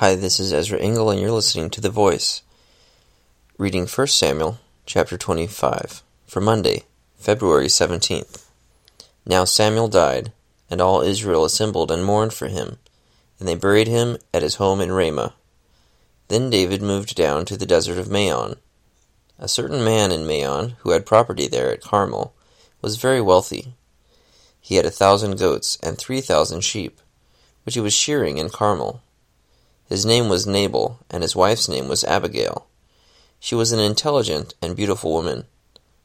Hi, this is Ezra Engel, and you're listening to The Voice. Reading 1 Samuel, chapter 25, for Monday, February 17th. Now Samuel died, and all Israel assembled and mourned for him, and they buried him at his home in Ramah. Then David moved down to the desert of Maon. A certain man in Maon, who had property there at Carmel, was very wealthy. He had a thousand goats and three thousand sheep, which he was shearing in Carmel. His name was Nabal, and his wife's name was Abigail. She was an intelligent and beautiful woman,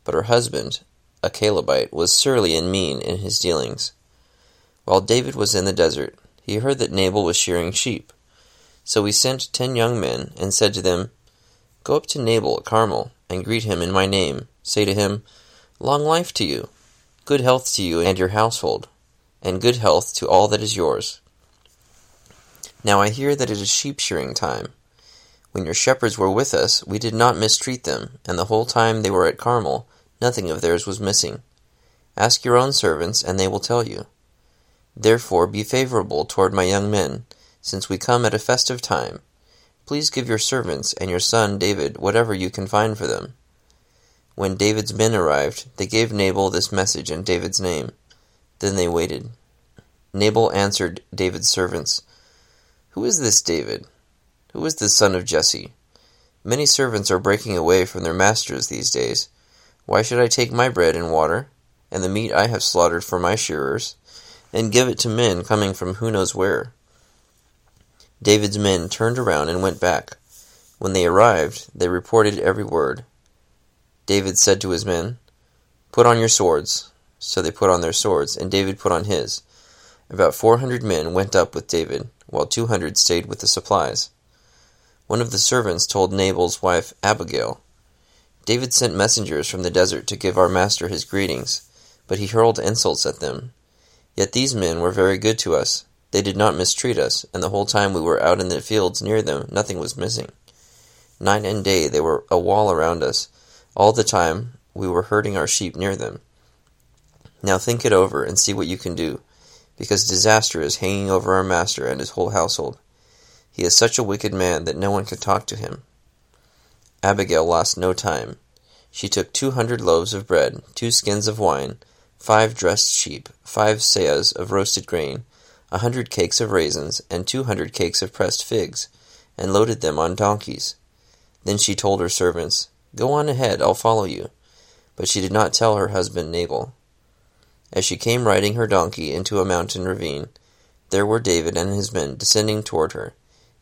but her husband, a Calebite, was surly and mean in his dealings. While David was in the desert, he heard that Nabal was shearing sheep. So he sent ten young men, and said to them, Go up to Nabal at Carmel, and greet him in my name. Say to him, Long life to you, good health to you and your household, and good health to all that is yours. Now I hear that it is sheep shearing time. When your shepherds were with us, we did not mistreat them, and the whole time they were at Carmel, nothing of theirs was missing. Ask your own servants, and they will tell you. Therefore be favorable toward my young men, since we come at a festive time. Please give your servants and your son David whatever you can find for them. When David's men arrived, they gave Nabal this message in David's name. Then they waited. Nabal answered David's servants, who is this David? Who is this son of Jesse? Many servants are breaking away from their masters these days. Why should I take my bread and water, and the meat I have slaughtered for my shearers, and give it to men coming from who knows where? David's men turned around and went back. When they arrived, they reported every word. David said to his men, Put on your swords. So they put on their swords, and David put on his. About four hundred men went up with David, while two hundred stayed with the supplies. One of the servants told Nabal's wife Abigail, David sent messengers from the desert to give our master his greetings, but he hurled insults at them. Yet these men were very good to us. They did not mistreat us, and the whole time we were out in the fields near them, nothing was missing. Night and day they were a wall around us. All the time we were herding our sheep near them. Now think it over and see what you can do because disaster is hanging over our master and his whole household. He is such a wicked man that no one can talk to him. Abigail lost no time. She took two hundred loaves of bread, two skins of wine, five dressed sheep, five seahs of roasted grain, a hundred cakes of raisins, and two hundred cakes of pressed figs, and loaded them on donkeys. Then she told her servants, Go on ahead, I'll follow you. But she did not tell her husband Nabal. As she came riding her donkey into a mountain ravine, there were David and his men descending toward her,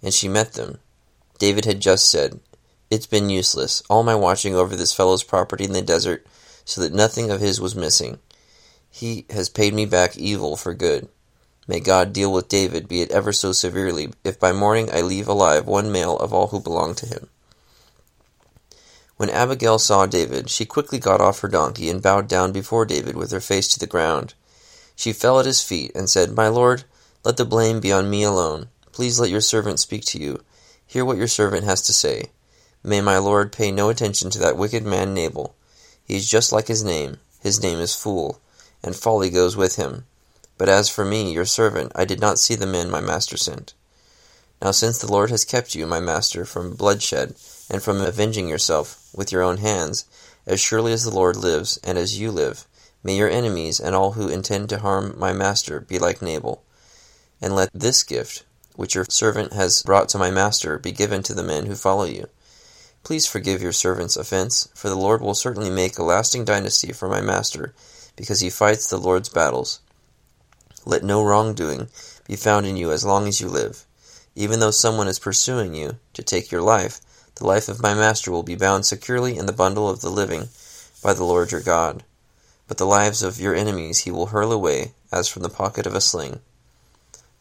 and she met them. David had just said, It's been useless, all my watching over this fellow's property in the desert, so that nothing of his was missing. He has paid me back evil for good. May God deal with David, be it ever so severely, if by morning I leave alive one male of all who belong to him. When Abigail saw David, she quickly got off her donkey and bowed down before David with her face to the ground. She fell at his feet and said, My lord, let the blame be on me alone. Please let your servant speak to you. Hear what your servant has to say. May my lord pay no attention to that wicked man Nabal. He is just like his name. His name is Fool, and folly goes with him. But as for me, your servant, I did not see the men my master sent. Now since the Lord has kept you, my master, from bloodshed, and from avenging yourself, with your own hands, as surely as the Lord lives, and as you live. May your enemies and all who intend to harm my master be like Nabal. And let this gift, which your servant has brought to my master, be given to the men who follow you. Please forgive your servant's offense, for the Lord will certainly make a lasting dynasty for my master, because he fights the Lord's battles. Let no wrongdoing be found in you as long as you live. Even though someone is pursuing you to take your life, the life of my master will be bound securely in the bundle of the living by the Lord your God. But the lives of your enemies he will hurl away as from the pocket of a sling.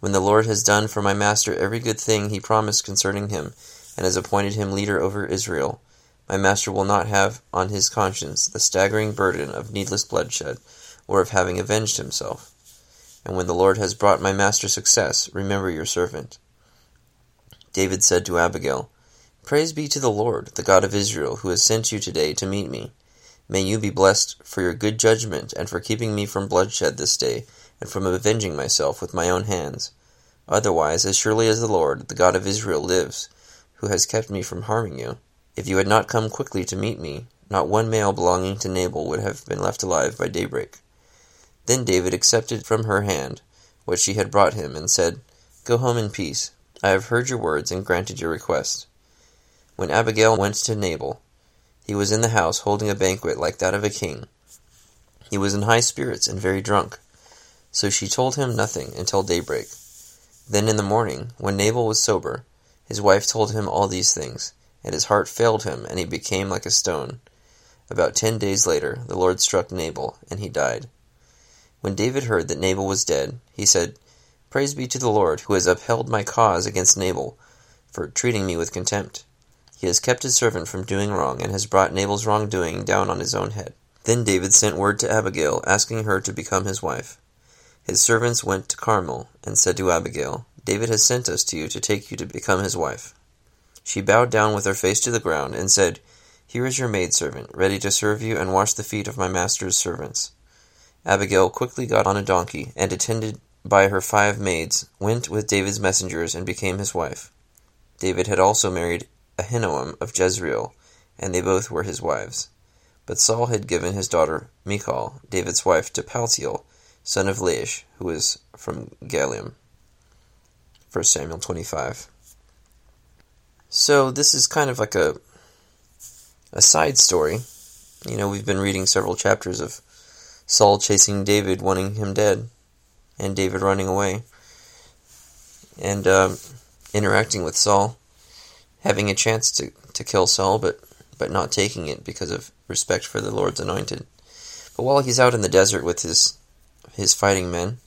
When the Lord has done for my master every good thing he promised concerning him, and has appointed him leader over Israel, my master will not have on his conscience the staggering burden of needless bloodshed, or of having avenged himself. And when the Lord has brought my master success, remember your servant. David said to Abigail, Praise be to the Lord, the God of Israel, who has sent you today to meet me. May you be blessed for your good judgment and for keeping me from bloodshed this day, and from avenging myself with my own hands. Otherwise, as surely as the Lord, the God of Israel, lives, who has kept me from harming you, if you had not come quickly to meet me, not one male belonging to Nabal would have been left alive by daybreak. Then David accepted from her hand what she had brought him, and said, Go home in peace. I have heard your words and granted your request. When Abigail went to Nabal, he was in the house holding a banquet like that of a king. He was in high spirits and very drunk. So she told him nothing until daybreak. Then in the morning, when Nabal was sober, his wife told him all these things, and his heart failed him, and he became like a stone. About ten days later, the Lord struck Nabal, and he died. When David heard that Nabal was dead, he said, Praise be to the Lord, who has upheld my cause against Nabal, for treating me with contempt. He has kept his servant from doing wrong, and has brought Nabal's wrongdoing down on his own head. Then David sent word to Abigail, asking her to become his wife. His servants went to Carmel, and said to Abigail, David has sent us to you to take you to become his wife. She bowed down with her face to the ground, and said, Here is your maidservant, ready to serve you and wash the feet of my master's servants. Abigail quickly got on a donkey, and attended by her five maids, went with David's messengers, and became his wife. David had also married Ahinoam of Jezreel, and they both were his wives. But Saul had given his daughter Michal, David's wife, to Paltiel, son of Laish, who was from Gallim. 1 Samuel 25. So this is kind of like a a side story. You know, we've been reading several chapters of Saul chasing David, wanting him dead, and David running away, and uh, interacting with Saul having a chance to, to kill Saul, but, but not taking it because of respect for the Lord's anointed. But while he's out in the desert with his, his fighting men,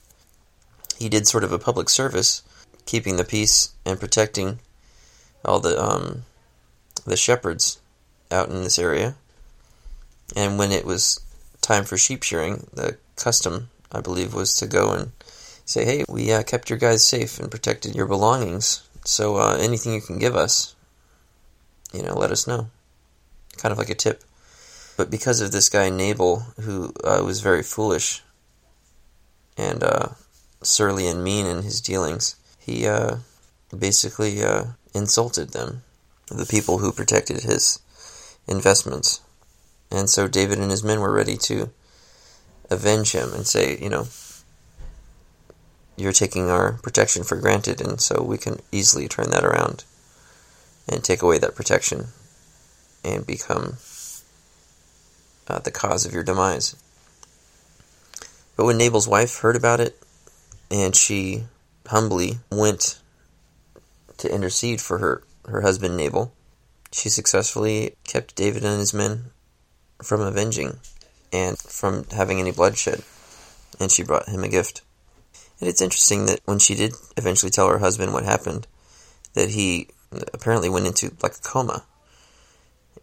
he did sort of a public service, keeping the peace and protecting all the, um, the shepherds out in this area. And when it was time for sheep shearing, the custom, I believe, was to go and say, hey, we uh, kept your guys safe and protected your belongings, so uh, anything you can give us, you know, let us know. Kind of like a tip. But because of this guy Nabal, who uh, was very foolish and uh, surly and mean in his dealings, he uh, basically uh, insulted them, the people who protected his investments. And so David and his men were ready to avenge him and say, you know, you're taking our protection for granted, and so we can easily turn that around and take away that protection and become uh, the cause of your demise. But when Nabal's wife heard about it, and she humbly went to intercede for her, her husband Nabal, she successfully kept David and his men from avenging and from having any bloodshed, and she brought him a gift. And it's interesting that when she did eventually tell her husband what happened, that he apparently went into like a coma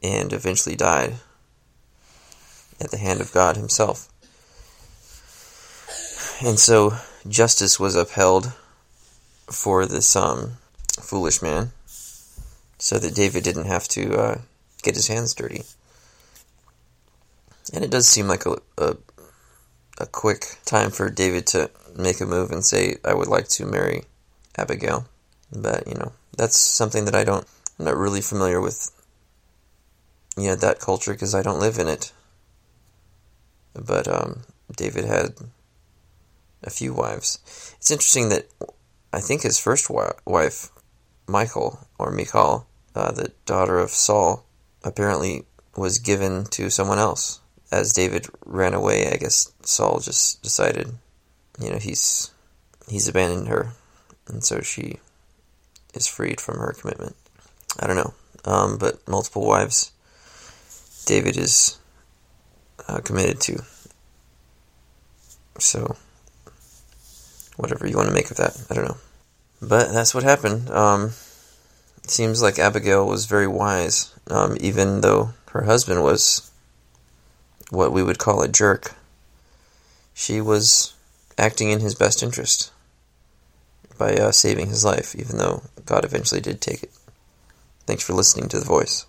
and eventually died at the hand of God Himself. And so justice was upheld for this um, foolish man, so that David didn't have to uh, get his hands dirty. And it does seem like a, a a quick time for David to make a move and say, "I would like to marry Abigail," but you know, that's something that I don't, I'm not really familiar with, know, that culture because I don't live in it. But um, David had a few wives. It's interesting that I think his first wife, Michael or Michal, uh, the daughter of Saul, apparently was given to someone else. As David ran away, I guess Saul just decided, you know, he's he's abandoned her, and so she is freed from her commitment. I don't know, um, but multiple wives, David is uh, committed to. So, whatever you want to make of that, I don't know. But that's what happened. Um, it seems like Abigail was very wise, um, even though her husband was what we would call a jerk. She was acting in his best interest by uh, saving his life, even though God eventually did take it. Thanks for listening to The Voice.